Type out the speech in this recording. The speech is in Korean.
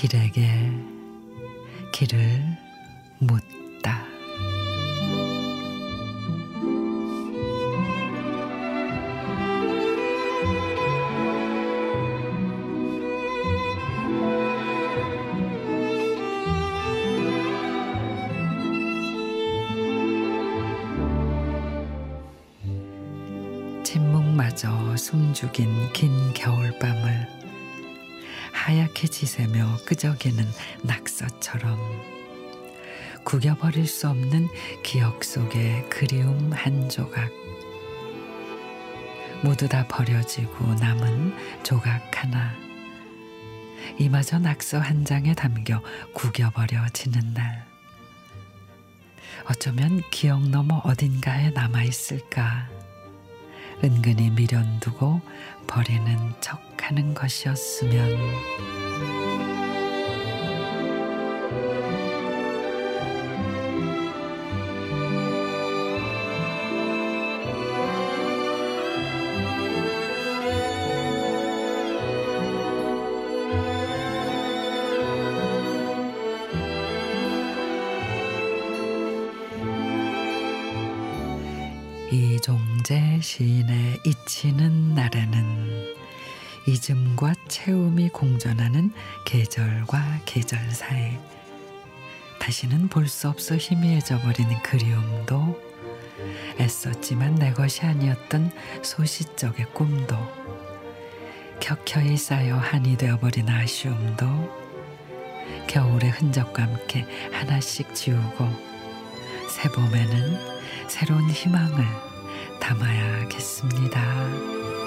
길에게 길을 묻 다. 침묵마저 숨죽인 긴 겨울밤을 하얗게 지새며 끄적이는 낙서처럼 구겨버릴 수 없는 기억 속의 그리움 한 조각. 모두 다 버려지고 남은 조각 하나. 이마저 낙서 한 장에 담겨 구겨버려지는 날. 어쩌면 기억 너머 어딘가에 남아 있을까 은근히 미련 두고 버리는 척하는 것이었으면 이종재 시인의 잊히는 날에는 잊음과 채움이 공존하는 계절과 계절 사이 다시는 볼 수 없어 희미해져 버린 그리움도 애썼지만 내 것이 아니었던 소시적의 꿈도 켜켜이 쌓여 한이 되어버린 아쉬움도 겨울의 흔적과 함께 하나씩 지우고 새봄에는 새로운 희망을 담아야겠습니다.